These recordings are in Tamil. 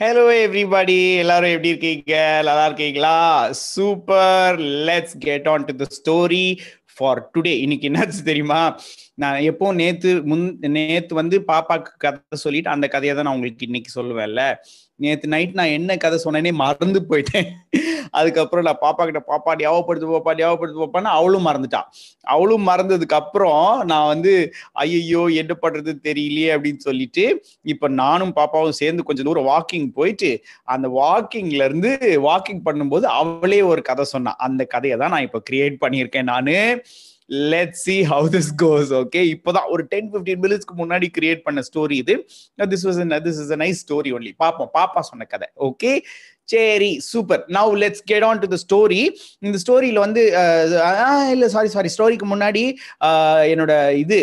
ஹலோ எவ்ரிபாடி எல்லாரும் எப்படி இருக்கீங்க? நல்லா இருக்கீங்களா? Super let's get on to the story for today இன்னைக்கு என்னாச்சு தெரியுமா? நான் எப்போ நேத்து முன் நேத்து வந்து பாப்பாக்கு கதை சொல்லிட்டு அந்த கதையை தான் நான் உங்களுக்கு இன்னைக்கு சொல்லுவேன்ல. நேற்று நைட் நான் என்ன கதை சொன்னேனே மறந்து போயிட்டேன். அதுக்கப்புறம் நான் பாப்பா கிட்ட பாப்பா ஞாபகப்படுத்து பாப்பா ஞாபகப்படுத்து பாப்பான்னு அவளும் மறந்துட்டான் அவளும் மறந்ததுக்கு அப்புறம் நான் வந்து ஐயையோ என்ன பண்றது தெரியலையே அப்படின்னு சொல்லிட்டு இப்ப நானும் பாப்பாவும் சேர்ந்து கொஞ்சம் தூரம் வாக்கிங் போயிட்டு அந்த வாக்கிங்ல இருந்து வாக்கிங் பண்ணும்போது அவளே ஒரு கதை சொன்னான் அந்த கதையை தான் நான் இப்ப கிரியேட் பண்ணியிருக்கேன் நானு. Let see how this goes okay இப்போதான் ஒரு டென் பிப்டீன் மினிட்ஸ்க்கு முன்னாடி கிரியேட் பண்ண ஸ்டோரி இது. This was this is a nice story only பாப்போம். பாப்பா சொன்ன கதை ஓகே சரி super now let's get on to the story இந்த ஸ்டோரியில வந்து இல்லை சாரி சாரி ஸ்டோரிக்கு முன்னாடி என்னோட இது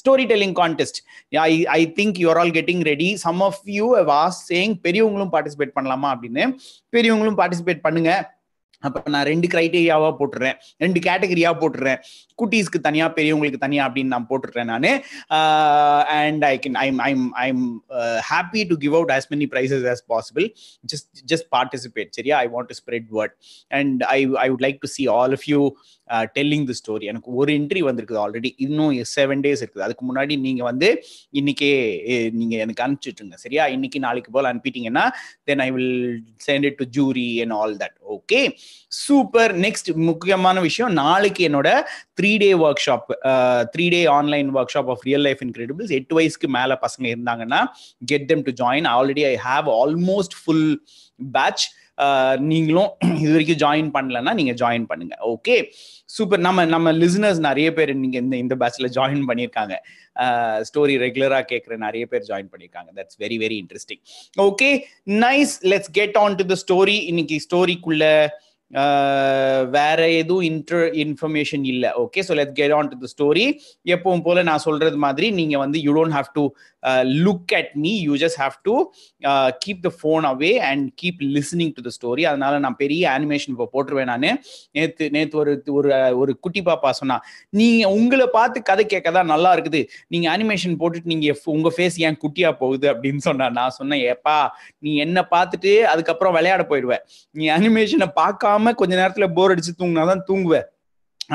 story telling contest I I think you're all getting ready some of you was saying பெரியவங்களும் பார்ட்டிசிபேட் பண்ணலாமா? அப்படின்னு. பெரியவங்களும் பார்ட்டிசிபேட் பண்ணுங்க. அப்போ நான் ரெண்டு கிரைட்டீரியாவா போட்டுறேன். ரெண்டு கேட்டகரியா போட்டுறேன். குட்டீஸ்க்கு தனியா பெரியவங்களுக்கு தனியா அப்படின்னு நான் போட்டுறேன் நான். And I can I'm I'm I'm happy to give out as many prizes as possible just just participate சரியா? I want to spread word and I I would like to see all of you telling the story எனக்கு ஒரு என்ட்ரி வந்திருக்குது ஆல்ரெடி இன்னும் செவன் டேஸ் இருக்குது. அதுக்கு முன்னாடி நீங்கள் வந்து இன்னைக்கே நீங்கள் எனக்கு அனுப்பிச்சுட்டுங்க சரியா? இன்னைக்கு நாளைக்கு போல் அனுப்பிட்டீங்கன்னா then I will send it to jury and all that okay super next முக்கியமான விஷயம் நாளைக்கு என்னோட three day workshop three day online workshop of real life incredibles எட்டு வயசுக்கு மேலே பசங்க இருந்தாங்கன்னா get them to join already I have almost full batch நீங்களும் இது வரைக்கும் ஜாயின் பண்ணலன்னா நீங்கள் ஜாயின் பண்ணுங்கள் ஓகே சூப்பர் நம்ம நம்ம லிசனர்ஸ் நிறைய பேர் நீங்க இந்த இந்த பேட்ச்ல ஜாயின் பண்ணியிருக்காங்க. ஸ்டோரி ரெகுலரா கேட்குற நிறைய பேர் ஜாயின் பண்ணியிருக்காங்க. That's very very interesting okay nice let's get on to the story இன்னைக்கு ஸ்டோரிக்குள்ள வேற எதுவும் இன்டர் இன்ஃபர்மேஷன் இல்லை. Okay so let get on to the story எப்பவும் போல நான் சொல்றது மாதிரி நீங்க வந்து you don't have to look at me you just have to keep the phone away and keep listening to the story அதனால நான் பெரிய அனிமேஷன் இப்போ போட்டுருவேன் நான். நேற்று நேற்று ஒரு ஒரு ஒரு குட்டி பாப்பா சொன்னா நீங்க உங்களை பார்த்து கதை கேட்க தான் நல்லா இருக்குது. நீங்க அனிமேஷன் போட்டுட்டு நீங்க உங்க ஃபேஸ் ஏன் குட்டியா போகுது? அப்படின்னு சொன்னா நான் சொன்னேன் ஏப்பா நீ என்ன பார்த்துட்டு அதுக்கப்புறம் விளையாட போயிடுவேன் நீ அனிமேஷனை பார்க்காம கொஞ்ச நேரத்தில் போர் அடிச்சு தூங்கினாதான் தூங்குவேன்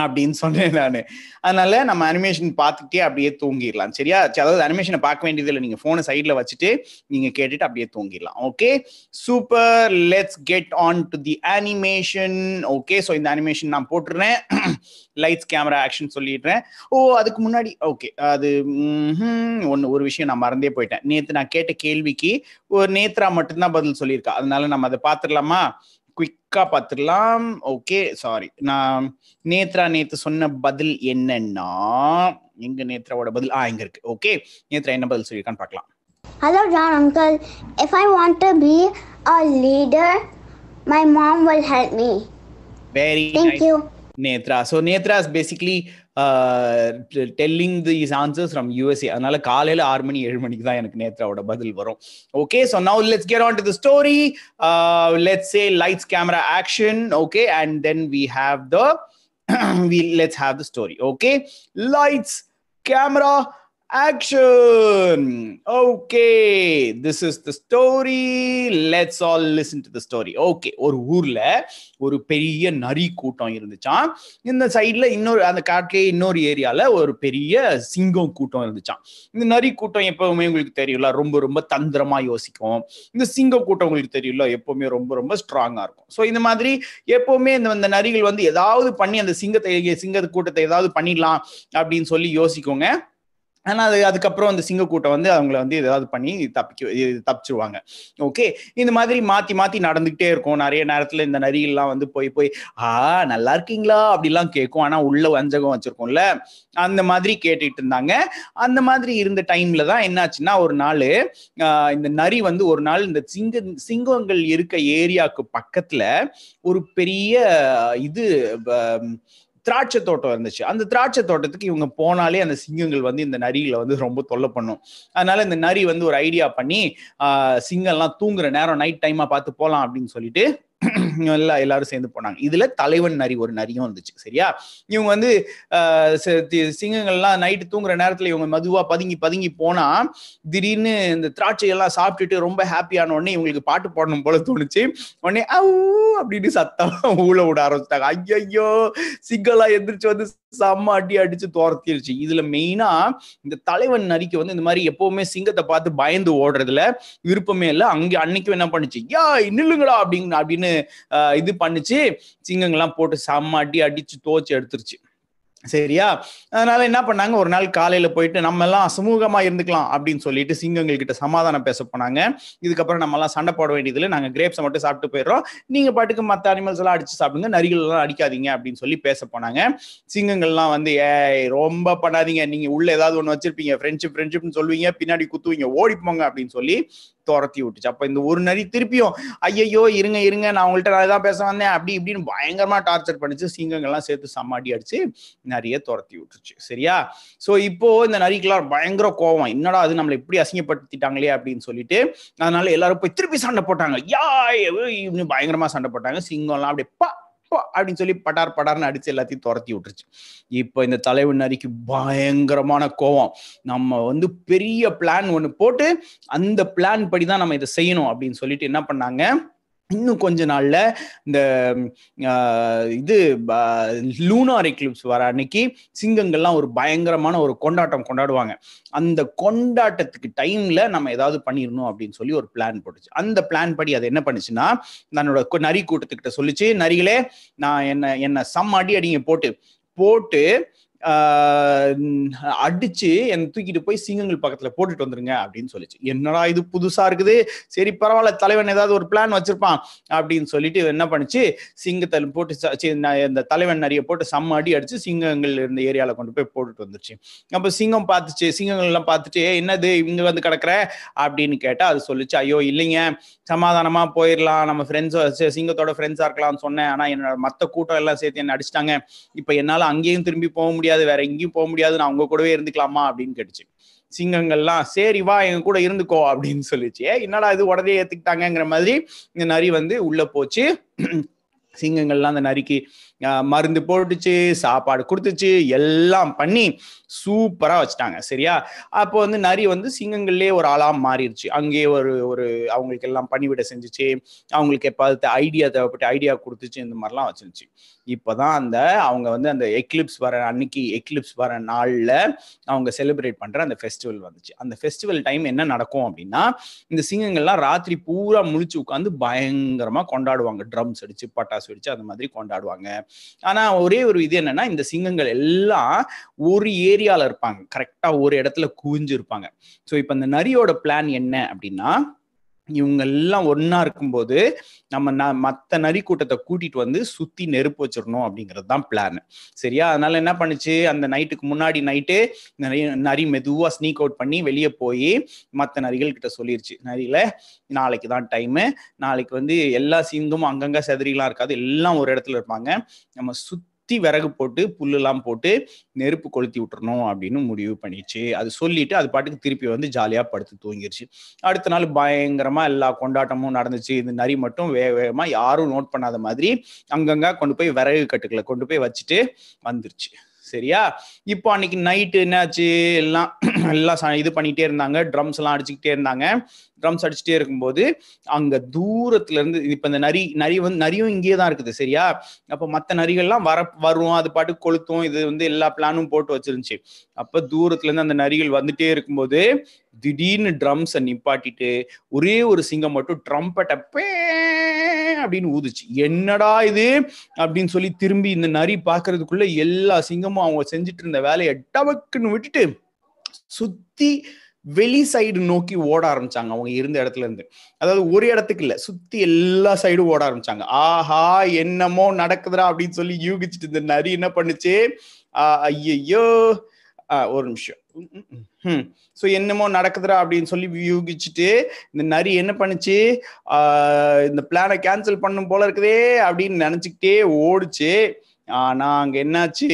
அப்படின்னு சொன்னேன் நான். அதனால நம்ம அனிமேஷன் பார்த்துட்டே அப்படியே தூங்கிடலாம். சரியா? அதாவது அனிமேஷனை பார்க்க வேண்டியதில்லை நீங்கள் ஃபோனை சைடில் வச்சுட்டு நீங்கள் கேட்டுட்டு அப்படியே தூங்கிடலாம். Okay super let's get on to the animation okay so இந்த அனிமேஷன் நான் போட்டுறேன் லைட்ஸ் கேமரா ஆக்ஷன் சொல்லிடுறேன். ஓ அதுக்கு முன்னாடி ஓகே அது ஒன்று ஒரு விஷயம் நான் மறந்தே போயிட்டேன். நேற்று நான் கேட்ட கேள்விக்கு ஒரு நேத்ரா மட்டும்தான் பதில் சொல்லியிருக்கா. அதனால நம்ம அதை பார்த்துடலாமா? குயிக்கா பார்த்துடலாம் ஓகே சாரி நான் நேத்ரா நேத்து சொன்ன பதில் என்னன்னா எங்க நேத்ராவோட பதில்? ஆ இங்க இருக்கு. ஓகே நேத்ரா என்ன பதில் சொல்லியிருக்கான்னு பார்க்கலாம். Hello, John Uncle. If I want to be a leader, my mom will help me. Very Thank you. Netra. So Netra is basically telling these answers from USA அதனால காலையில ஆறு மணி ஏழு மணிக்கு தான் எனக்கு நேத்ராவோட பதில் வரும். Okay so now let's get on to the story let's say lights camera action okay and then we have the we let's have the story. Okay lights camera action! Okay this is the story. Let's all listen to the story. Okay ஒரு ஊர்ல ஒரு பெரிய நரி கூட்டம் இருந்துச்சான் இந்த சைட்ல இன்னொரு அந்த காட்டிலே இன்னொரு ஏரியால ஒரு பெரிய சிங்கம் கூட்டம் இருந்துச்சான் இந்த நரி கூட்டம் எப்பவுமே உங்களுக்கு தெரியல ரொம்ப ரொம்ப தந்திரமா யோசிக்கும். இந்த சிங்க கூட்டம் உங்களுக்கு தெரியல எப்பவுமே ரொம்ப ரொம்ப ஸ்ட்ராங்கா இருக்கும். ஸோ இந்த மாதிரி எப்பவுமே இந்த இந்த நரிகள் வந்து ஏதாவது பண்ணி அந்த சிங்கத்தை சிங்க கூட்டத்தை ஏதாவது பண்ணிடலாம் அப்படின்னு சொல்லி யோசிக்கோங்க. ஆனால் அது அதுக்கப்புறம் அந்த சிங்க கூட்டம் வந்து அவங்கள வந்து ஏதாவது பண்ணி தப்பிக்க தப்பிச்சிருவாங்க. ஓகே? இந்த மாதிரி மாத்தி மாத்தி நடந்துகிட்டே இருக்கும். நிறைய நேரத்துல இந்த நரியெல்லாம் வந்து போய் போய் ஆ நல்லா இருக்கீங்களா? அப்படிலாம் கேட்கும். ஆனால் உள்ள வஞ்சகம் வச்சிருக்கோம்ல. அந்த மாதிரி கேட்டுட்டு இருந்தாங்க. அந்த மாதிரி இருந்த டைம்ல தான் என்னாச்சுன்னா ஒரு நாள் இந்த நரி வந்து ஒரு நாள் இந்த சிங்க சிங்கங்கள் இருக்க ஏரியாவுக்கு பக்கத்துல ஒரு பெரிய இது திராட்சை தோட்டம் இருந்துச்சு. அந்த திராட்சை தோட்டத்துக்கு இவங்க போனாலே அந்த சிங்கங்கள் வந்து இந்த நரிகளை வந்து ரொம்ப தொல்லை பண்ணும். அதனால இந்த நரி வந்து ஒரு ஐடியா பண்ணி சிங்கம்லாம் தூங்குற நேரம் நைட் டைமா பார்த்து போகலாம் அப்படின்னு சொல்லிட்டு எல்லாம் எல்லாரும் சேர்ந்து போனாங்க. இதுல தலைவன் நரி ஒரு நரியும் வந்துச்சு சரியா? இவங்க வந்து சி- சிங்கங்கள்லாம் நைட்டு தூங்குற நேரத்துல இவங்க மதுவா பதுங்கி பதுங்கி போனா திடீர்னு இந்த திராட்சை எல்லாம் சாப்பிட்டுட்டு ரொம்ப ஹாப்பியான உடனே இவங்களுக்கு பாட்டு பாடணும் போல தோணுச்சு. உடனே அவு அப்படின்னு சத்தம் ஊழ விட ஆரம்பிச்சிட்டாங்க. ஐயோ சிங்கெல்லாம் எந்திரிச்சு வந்து செம்ம அடி அடிச்சு துரத்திருச்சு. இதுல மெயினா இந்த தலைவன் நரிக்கு வந்து இந்த மாதிரி எப்பவுமே சிங்கத்தை பார்த்து பயந்து ஓடுறதுல விருப்பமே இல்லை. அங்க அன்னைக்கும் என்ன பண்ணுச்சு? யா நில்லுங்களா அப்படின்னு அப்படின்னு இது பண்ணுச்சு. சிங்கங்கள்லாம் போட்டு செம்ம அடி அடிச்சு தோச்சு எடுத்துருச்சு. சரியா? அதனால என்ன பண்ணாங்க? ஒரு நாள் காலையில போயிட்டு நம்ம எல்லாம் சுமூகமா இருந்துக்கலாம் அப்படின்னு சொல்லிட்டு சிங்கங்கள் கிட்ட சமாதானம் பேச போனாங்க. இதுக்கப்புறம் நம்ம எல்லாம் சண்டை போட வேண்டியதுல நாங்க கிரேப்ஸை மட்டும் சாப்பிட்டு போயிடுறோம். நீங்க பாட்டுக்கு மத்த அனிமல்ஸ் எல்லாம் அடிச்சு சாப்பிடுங்க. நரிகள் எல்லாம் அடிக்காதீங்க அப்படின்னு சொல்லி பேச போனாங்க. சிங்கங்கள்லாம் வந்து ஏய் ரொம்ப பண்ணாதீங்க. நீங்க உள்ள ஏதாவது ஒண்ணு வச்சிருப்பீங்க. ஃப்ரெண்ட்ஷிப் ஃப்ரெண்ட்ஷிப்னு சொல்லுவீங்க. பின்னாடி குத்துவீங்க. ஓடி போங்க அப்படின்னு சொல்லி துரத்தி விட்டுச்சு. அப்போ இந்த ஒரு நரி திருப்பியும் ஐயையோ இருங்க இருங்க நான் உங்கள்கிட்ட நான் தான் பேச வந்தேன். அப்படி இப்படின்னு பயங்கரமா டார்ச்சர் பண்ணிச்சு. சிங்கங்கள்லாம் சேர்த்து சமாடி அடிச்சு நிறைய துரத்தி விட்டுருச்சு. சரியா? ஸோ இப்போ இந்த நரிக்கெல்லாம் பயங்கர கோவம். என்னடா அது நம்மளை இப்படி அசிங்கப்படுத்திட்டாங்களே? அப்படின்னு சொல்லிட்டு அதனால எல்லாரும் போய் திருப்பி சண்டை போட்டாங்க. யா இப்படின்னு பயங்கரமா சண்டை போட்டாங்க. சிங்கம்லாம் அப்படியே பா இப்போ அப்படின்னு சொல்லி பட்டார் படார்னு அடிச்சு எல்லாத்தையும் துரத்தி விட்டுருச்சு. இப்போ இந்த தலைவன் நரிக்கு பயங்கரமான கோவம். நம்ம வந்து பெரிய பிளான் ஒன்று போட்டு அந்த பிளான் படி தான் நம்ம இதை செய்யணும் அப்படின்னு சொல்லிட்டு என்ன பண்ணாங்க? இன்னும் கொஞ்ச நாள்ல இந்த இது லூனார் எக்லிப்ஸ் வர அன்னைக்கு சிங்கங்கள்லாம் ஒரு பயங்கரமான ஒரு கொண்டாட்டம் கொண்டாடுவாங்க. அந்த கொண்டாட்டத்துக்கு டைம்ல நம்ம ஏதாவது பண்ணிடணும் அப்படின்னு சொல்லி ஒரு பிளான் போட்டுச்சு. அந்த பிளான் படி அது என்ன பண்ணுச்சுன்னா தன்னோட நரி கூட்டத்துக்கிட்ட சொல்லிச்சு நரிகளே நான் என்ன என்ன சம் அடி அடிங்க போட்டு போட்டு அடிச்சு என்னை தூக்கிட்டு போய் சிங்கங்கள் பக்கத்துல போட்டுட்டு வந்துருங்க அப்படின்னு சொல்லிச்சு. என்னடா இது புதுசா இருக்குது? சரி பரவாயில்ல தலைவன் ஏதாவது ஒரு பிளான் வச்சிருப்பான் அப்படின்னு சொல்லிட்டு என்ன பண்ணுச்சு? சிங்கத்தை போட்டு ந- இந்த தலைவன் நிறைய போட்டு செம்ம அடி அடிச்சு சிங்கங்கள் இருந்த ஏரியால கொண்டு போய் போட்டுட்டு வந்துருச்சு. அப்ப சிங்கம் பார்த்துச்சு சிங்கங்கள் எல்லாம் பார்த்துட்டு என்னது இங்க வந்து கிடக்குற? அப்படின்னு கேட்டா அது சொல்லிச்சு ஐயோ இல்லைங்க. சமாதானமா போயிடலாம் நம்ம ஃப்ரெண்ட்ஸ் சிங்கத்தோட ஃப்ரெண்ட்ஸா இருக்கலாம்னு சொன்னேன். ஆனா என்னோட மத்த கூட்டம் எல்லாம் சேர்த்து என்ன அடிச்சிட்டாங்க. இப்ப என்னால அங்கேயும் திரும்பி போக முடியாது. வேற எங்கேயும் போக முடியாது நான் உங்க கூடவே இருந்துக்கலாமா அப்படின்னு கேட்டுச்சு. சிங்கங்கள்லாம் சரி வா எங்க கூட இருந்துக்கோ அப்படின்னு சொல்லிச்சு. என்னடா இது உடனே ஏத்துக்கிட்டாங்கங்கிற மாதிரி இந்த நரி வந்து உள்ள போச்சு. சிங்கங்கள்லாம் அந்த நரிக்கு மருந்து போட்டுச்சு சாப்பாடு கொடுத்துச்சு எல்லாம் பண்ணி சூப்பரா வச்சுட்டாங்க சரியா? அப்போ வந்து நரி வந்து சிங்கங்கள்லேயே ஒரு ஆளா மாறிடுச்சு. அங்கேயே ஒரு ஒரு அவங்களுக்கு எல்லாம் பணிவிட செஞ்சுச்சு. அவங்களுக்கு எப்பாவது ஐடியா தேவைப்பட்டு ஐடியா கொடுத்துச்சு இந்த மாதிரிலாம் வச்சிருந்துச்சு. இப்போதான் அந்த அவங்க வந்து அந்த எக்லிப்ஸ் வர அன்னைக்கு எக்லிப்ஸ் வர நாளில் அவங்க செலிப்ரேட் பண்ற அந்த ஃபெஸ்டிவல் வந்துச்சு. அந்த ஃபெஸ்டிவல் டைம் என்ன நடக்கும் அப்படின்னா இந்த சிங்கங்கள்லாம் ராத்திரி பூரா முழிச்சு உட்காந்து பயங்கரமா கொண்டாடுவாங்க. ட்ரம்ஸ் அடிச்சு பட்டாசு அடிச்சு அந்த மாதிரி கொண்டாடுவாங்க. ஆனா ஒரே ஒரு இது என்னன்னா இந்த சிங்கங்கள் எல்லாம் ஒரு ஏரி ஏரியால இருப்பாங்க. கரெக்டா ஒரு இடத்துல குவிஞ்சு இருப்பாங்க. ஸோ இப்போ இந்த நரியோட பிளான் என்ன அப்படின்னா இவங்க எல்லாம் ஒன்னா இருக்கும்போது நம்ம ந- மற்ற நரி கூட்டத்தை கூட்டிட்டு வந்து சுத்தி நெருப்பு வச்சிடணும் அப்படிங்கிறது தான் பிளான் சரியா? அதனால என்ன பண்ணுச்சு? அந்த நைட்டுக்கு முன்னாடி நைட்டு நிறைய நரி மெதுவா ஸ்னீக் அவுட் பண்ணி வெளியே போய் மற்ற நரிகள் கிட்ட சொல்லிருச்சு. நரியில நாளைக்கு தான் டைமு நாளைக்கு வந்து எல்லா சிங்கமும் அங்கங்க செதறிலாம் இருக்காது. எல்லாம் ஒரு இடத்துல இருப்பாங்க. நம்ம சுத்தி விறகு போட்டு புல்லுலாம் போட்டு நெருப்பு கொளுத்தி விட்டுறணும் அப்படின்னு முடிவு பண்ணிச்சு. அது சொல்லிட்டு அது பாட்டுக்கு திருப்பி வந்து ஜாலியா படுத்து தூங்கிருச்சு. அடுத்த நாள் பயங்கரமா எல்லா கொண்டாட்டமும் நடந்துச்சு. இந்த நரி மட்டும் வேக வேகமா யாரும் நோட் பண்ணாத மாதிரி அங்கங்க கொண்டு போய் விறகு கட்டுக்களை கொண்டு போய் வச்சுட்டு வந்துருச்சு. சரியா? இப்போ அன்னைக்கு நைட்டு என்னாச்சு? எல்லாம் எல்லாம் இது பண்ணிட்டே இருந்தாங்க. ட்ரம்ஸ் எல்லாம் அடிச்சுக்கிட்டே இருந்தாங்க. ட்ரம்ஸ் அடிச்சுட்டே இருக்கும்போது அங்க தூரத்துல இருந்து இப்ப இந்த நரி நரி வந்து நரியும் இங்கேயே தான் இருக்குது சரியா? அப்ப மத்த நரிகள்லாம் வர வரும் அது பாட்டு கொளுத்தும். இது வந்து எல்லா பிளானும் போட்டு வச்சிருந்துச்சு. அப்ப தூரத்துல இருந்து அந்த நரிகள் வந்துட்டே இருக்கும்போது திடீர்னு ட்ரம்ஸை நிப்பாட்டிட்டு ஒரே ஒரு சிங்கம் மட்டும் ட்ரம்பட்டை பே அப்படின்னு ஊதுச்சு. என்னடா இது? அப்படின்னு சொல்லி திரும்பி இந்த நரி பாக்குறதுக்குள்ள எல்லா சிங்கமும் அவங்க செஞ்சுட்டு இருந்த வேலையை டபக்குன்னு விட்டுட்டு சுத்தி வெளி சைடு நோக்கி ஓட ஆரம்பிச்சாங்க. அவங்க இருந்த இடத்துல இருந்து. அதாவது ஒரு இடத்துக்கு இல்ல சுத்தி எல்லா சைடும் ஓட ஆரம்பிச்சாங்க. ஆஹா என்னமோ நடக்குதுடா அப்படின்னு சொல்லி யூகிச்சுட்டு இந்த நரி என்ன பண்ணுச்சு? ஆஹ் ஐயையோ ஒரு நிமிஷம். ஸோ என்னமோ நடக்குதுடா அப்படின்னு சொல்லி யூகிச்சுட்டு இந்த நரி என்ன பண்ணுச்சு? இந்த பிளானை கேன்சல் பண்ணும் போல இருக்குதே அப்படின்னு நினச்சிக்கிட்டே ஓடுச்சு. ஆனால் அங்கே என்னாச்சு?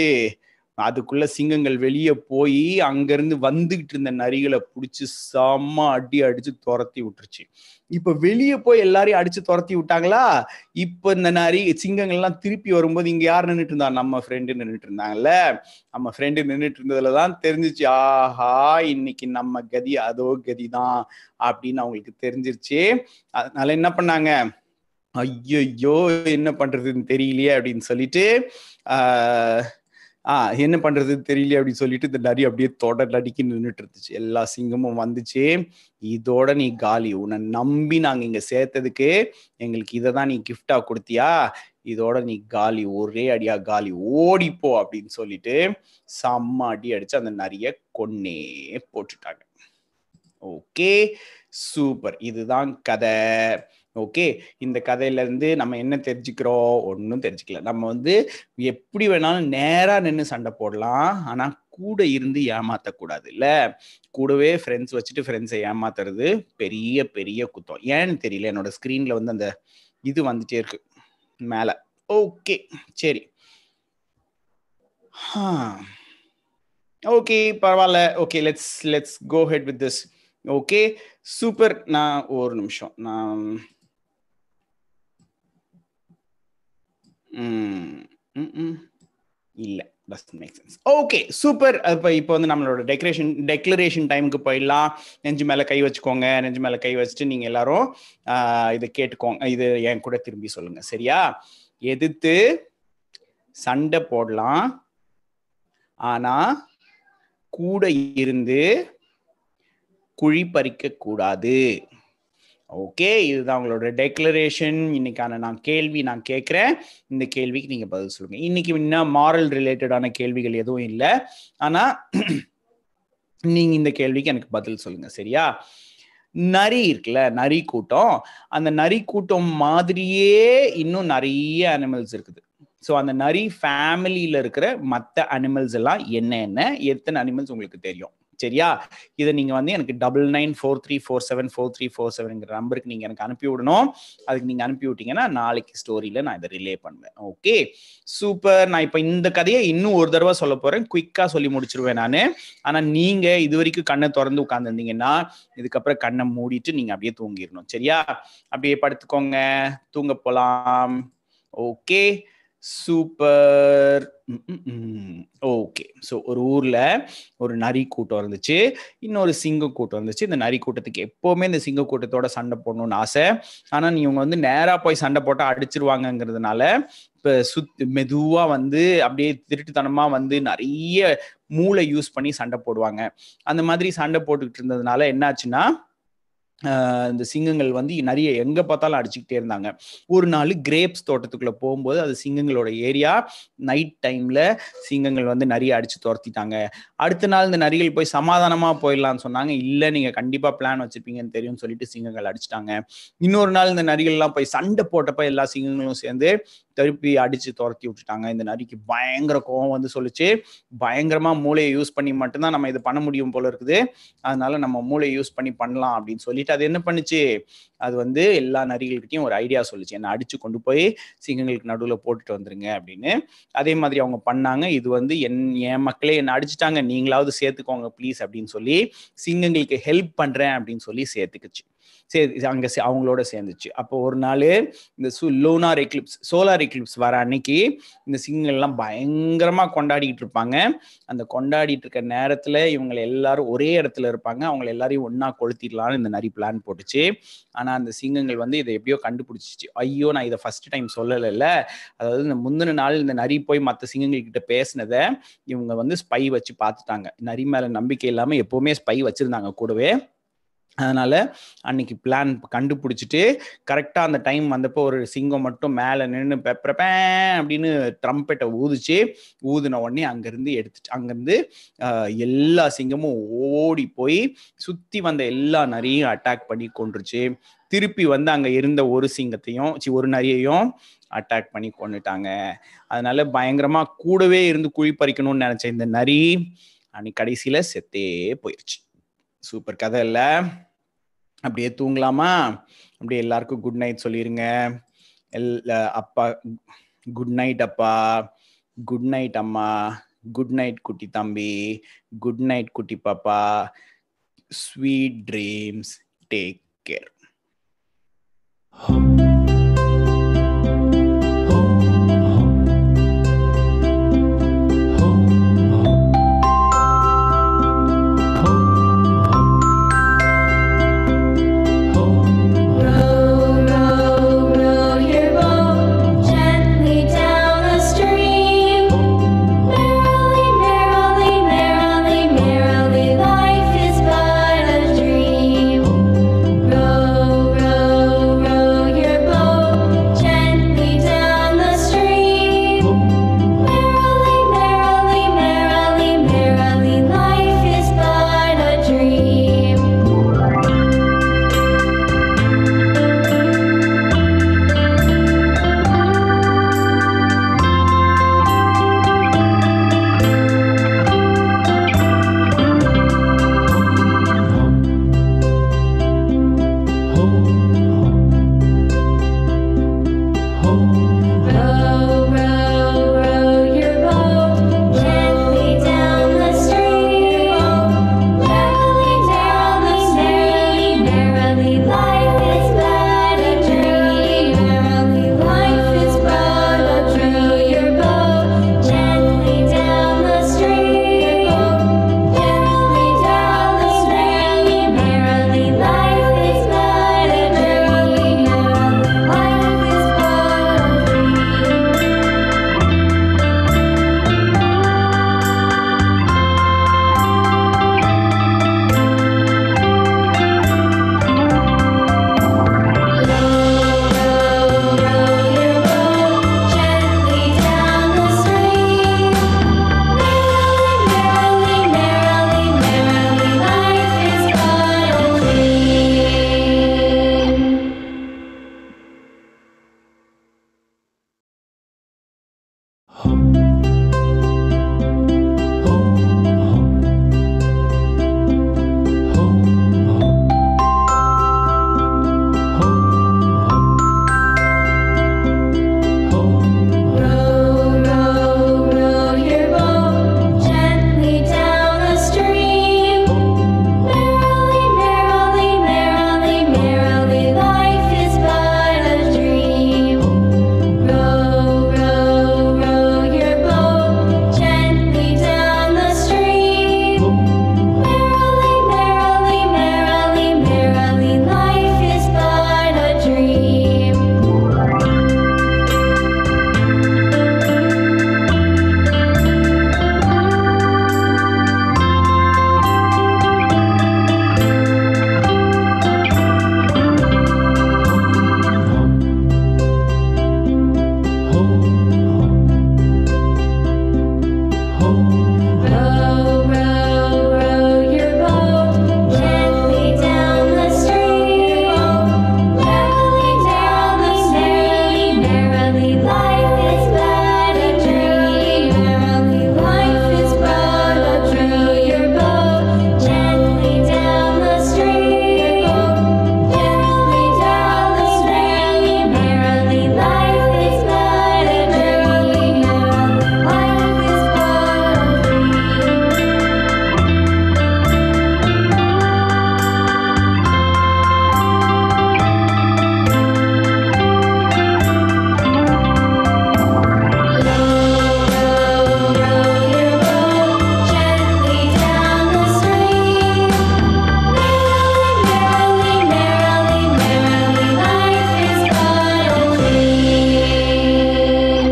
அதுக்குள்ள சிங்கங்கள் வெளியே போய் அங்கிருந்து வந்துகிட்டு இருந்த நரிகளை பிடிச்சி செம்ம அடி அடிச்சு துரத்தி விட்டுருச்சு. இப்ப வெளியே போய் எல்லாரையும் அடிச்சு துரத்தி விட்டாங்களா? இப்ப இந்த நரி சிங்கங்கள்லாம் திருப்பி வரும்போது இங்க யார் நின்றுட்டு இருந்தா? நம்ம ஃப்ரெண்டு நின்றுட்டு இருந்தாங்கல்ல? நம்ம ஃப்ரெண்டு நின்றுட்டு இருந்ததுலதான் தெரிஞ்சிச்சு ஆஹா இன்னைக்கு நம்ம கதி அதோ கதிதான் அப்படின்னு அவங்களுக்கு தெரிஞ்சிருச்சு. அதனால என்ன பண்ணாங்க? ஐயோ என்ன பண்றதுன்னு தெரியலையே அப்படின்னு சொல்லிட்டு ஆஹ் ஆ என்ன பண்றது? தெரியல அப்படின்னு சொல்லிட்டு இந்த நரி அப்படியே தொடர் அடிக்கி நின்றுட்டு இருந்துச்சு. எல்லா சிங்கமும் வந்துச்சு. இதோட நீ காலி. உன்னை நம்பி நாங்க இங்க சேர்த்ததுக்கு எங்களுக்கு இதை தான் நீ கிஃப்டா கொடுத்தியா? இதோட நீ காலி. ஒரே அடியா காலி. ஓடிப்போ அப்படின்னு சொல்லிட்டு செம்ம அடி அடிச்சு அந்த நரிய கொன்னே போட்டுட்டாங்க. ஓகே. சூப்பர். இதுதான் கதை. ஓகே இந்த கதையிலேருந்து நம்ம என்ன தெரிஞ்சுக்கிறோம்? ஒன்றும் தெரிஞ்சுக்கல. நம்ம வந்து எப்படி வேணாலும் நேராக நின்று சண்டை போடலாம். ஆனால் கூட இருந்து ஏமாற்றக்கூடாது இல்லை? கூடவே ஃப்ரெண்ட்ஸ் வச்சுட்டு ஃப்ரெண்ட்ஸை ஏமாத்துறது பெரிய பெரிய குத்தம். ஏன்னு தெரியல என்னோட ஸ்க்ரீனில் வந்து அந்த இது வந்துட்டே இருக்கு மேலே. ஓகே சரி. ஓகே பரவாயில்ல. Okay let's let's go ahead with this okay super. நான் ஒரு நிமிஷம். நான் Mm, mm, mm. இல்லை doesn't make sense okay super இப்போ இப்போ வந்து நம்மளோட டெக்கரேஷன் டெக்ளரேஷன் டைமுக்கு போயிடலாம். நெஞ்சு மேலே கை வச்சுக்கோங்க. நெஞ்சு மேலே கை வச்சுட்டு நீங்கள் எல்லாரும் இதை கேட்டுக்கோங்க இது என் கூட திரும்பி சொல்லுங்க. சரியா? எதிர்த்து சண்டை போடலாம். ஆனா கூட இருந்து குழி பறிக்க கூடாது ஓகே இதுதான் உங்களோட டெக்ளரேஷன் இன்னைக்கான நான் கேள்வி நான் கேட்குறேன். இந்த கேள்விக்கு நீங்கள் பதில் சொல்லுங்க. இன்னைக்கு இன்னும் மாரல் ரிலேட்டடான கேள்விகள் எதுவும் இல்லை. ஆனால் நீங்கள் இந்த கேள்விக்கு எனக்கு பதில் சொல்லுங்க சரியா? நரி இருக்குல்ல நரி கூட்டம் அந்த நரி கூட்டம் மாதிரியே இன்னும் நிறைய அனிமல்ஸ் இருக்குது. ஸோ அந்த நரி ஃபேமிலியில் இருக்கிற மற்ற அனிமல்ஸ் எல்லாம் என்ன என்ன எத்தனை அனிமல்ஸ் உங்களுக்கு தெரியும்? சரியா? இதை நீங்க வந்து எனக்கு double nine four three four seven four three four செவன்ங்கிற நம்பருக்கு நீங்க எனக்கு அனுப்பி விடணும். அதுக்கு நீங்க அனுப்பி விட்டீங்கன்னா நாளைக்கு ஸ்டோரியில நான் இதை ரிலே பண்ணுவேன். ஓகே சூப்பர் நான் இப்போ இந்த கதையை இன்னும் ஒரு தடவை சொல்ல போறேன். குயிக்கா சொல்லி முடிச்சிருவேன் நான். ஆனா நீங்க இது வரைக்கும் கண்ணை திறந்து உட்காந்துருந்தீங்கன்னா இதுக்கப்புறம் கண்ணை மூடிட்டு நீங்க அப்படியே தூங்கிடணும். சரியா? அப்படியே படுத்துக்கோங்க. தூங்க போலாம். ஓகே சூப்பர் ஓகே ஸோ ஒரு ஊரில் ஒரு நரி கூட்டம் இருந்துச்சு. இன்னொரு சிங்க கூட்டம் இருந்துச்சு. இந்த நரி கூட்டத்துக்கு எப்போவுமே இந்த சிங்க கூட்டத்தோட சண்டை போடணும்னு ஆசை. ஆனால் நீ இவங்க வந்து நேராக போய் சண்டை போட்டால் அடிச்சிருவாங்கங்கிறதுனால இப்போ சுத் மெதுவாக வந்து அப்படியே திருட்டுத்தனமாக வந்து நிறைய மூளை யூஸ் பண்ணி சண்டை போடுவாங்க. அந்த மாதிரி சண்டை போட்டுக்கிட்டு இருந்ததுனால என்னாச்சுன்னா இந்த சிங்கங்கள் வந்து நிறைய எங்க பார்த்தாலும் அடிச்சுக்கிட்டே இருந்தாங்க. ஒரு நாள் கிரேப்ஸ் தோட்டத்துக்குள்ள போகும்போது அது சிங்கங்களோட ஏரியா. நைட் டைம்ல சிங்கங்கள் வந்து நிறைய அடிச்சு துரத்திட்டாங்க. அடுத்த நாள் இந்த நரிகள் போய் சமாதானமா போயிடலாம்னு சொன்னாங்க. இல்ல நீங்க கண்டிப்பா பிளான் வச்சிருப்பீங்கன்னு தெரியும்னு சொல்லிட்டு சிங்கங்கள் அடிச்சிட்டாங்க. இன்னொரு நாள் இந்த நரிகள் எல்லாம் போய் சண்டை போட்டப்ப எல்லா சிங்கங்களும் சேர்ந்து திருப்பி அடிச்சு துரத்தி விட்டுட்டாங்க. இந்த நரிக்கு பயங்கர கோவம் வந்து சொல்லிச்சு. பயங்கரமா மூளையை யூஸ் பண்ணி மட்டும்தான் நம்ம இது பண்ண முடியும் போல இருக்குது. அதனால நம்ம மூளையை யூஸ் பண்ணி பண்ணலாம் அப்படின்னு சொல்லிட்டு அது என்ன பண்ணுச்சு? அது வந்து எல்லா நரிகள்கிட்டையும் ஒரு ஐடியா சொல்லுச்சு. என்ன அடிச்சு கொண்டு போய் சிங்கங்களுக்கு நடுவில் போட்டுட்டு வந்துருங்க அப்படின்னு. அதே மாதிரி அவங்க பண்ணாங்க. இது வந்து என் என் மக்களே என்ன அடிச்சுட்டாங்க. நீங்களாவது சேர்த்துக்கோங்க ப்ளீஸ் அப்படின்னு சொல்லி சிங்கங்களுக்கு ஹெல்ப் பண்றேன் அப்படின்னு சொல்லி சேர்த்துக்குச்சு. சரி அங்கே அவங்களோட சேர்ந்துச்சு. அப்போ ஒரு நாள் இந்த சு லூனார் எக்லிப்ஸ் சோலார் எக்லிப்ஸ் வர அன்னைக்கு இந்த சிங்கங்கள்லாம் பயங்கரமாக கொண்டாடிட்டு இருப்பாங்க. அந்த கொண்டாடிட்டு இருக்க நேரத்தில் இவங்க எல்லாரும் ஒரே இடத்துல இருப்பாங்க. அவங்க எல்லாரையும் ஒன்றா கொளுத்திடலான்னு இந்த நரி பிளான் போட்டுச்சு. ஆனால் அந்த சிங்கங்கள் வந்து இதை எப்படியோ கண்டுபிடிச்சிச்சு. ஐயோ நான் இதை ஃபர்ஸ்ட் டைம் சொல்லலைல்ல. அதாவது இந்த முந்தின நாள் இந்த நரி போய் மற்ற சிங்கங்கள் கிட்ட பேசினதை இவங்க வந்து ஸ்பை வச்சு பார்த்துட்டாங்க. நரி மேலே நம்பிக்கை இல்லாமல் எப்போவுமே ஸ்பை வச்சுருந்தாங்க கூடவே. அதனால் அன்னைக்கு பிளான் கண்டுபிடிச்சிட்டு கரெக்டாக அந்த டைம் வந்தப்போ ஒரு சிங்கம் மட்டும் மேலே நின்று பெப்பரப்பே அப்படின்னு ட்ரம்பெட்டை ஊதிச்சு. ஊதுன உடனே அங்கேருந்து எடுத்துட்டு அங்கேருந்து எல்லா சிங்கமும் ஓடி போய் சுற்றி வந்த எல்லா நரியும் அட்டாக் பண்ணி கொண்டுருச்சு திருப்பி வந்து அங்கே இருந்த ஒரு சிங்கத்தையும் சி ஒரு நரியையும் அட்டாக் பண்ணி கொண்டுட்டாங்க அதனால பயங்கரமாக கூடவே இருந்து குழி பறிக்கணும்னு நினைச்ச இந்த நரி அன்னைக்கு கடைசியில் செத்தே போயிடுச்சு சூப்பர் கதை இல்லை. அப்படியே தூங்கலாமா? அப்படியே எல்லாருக்கும் குட் நைட் சொல்லிருங்க. எல் அப்பா குட் நைட் அப்பா. குட் நைட் அம்மா. குட் நைட் குட்டி தம்பி. குட் நைட் குட்டி பாப்பா. Sweet dreams take care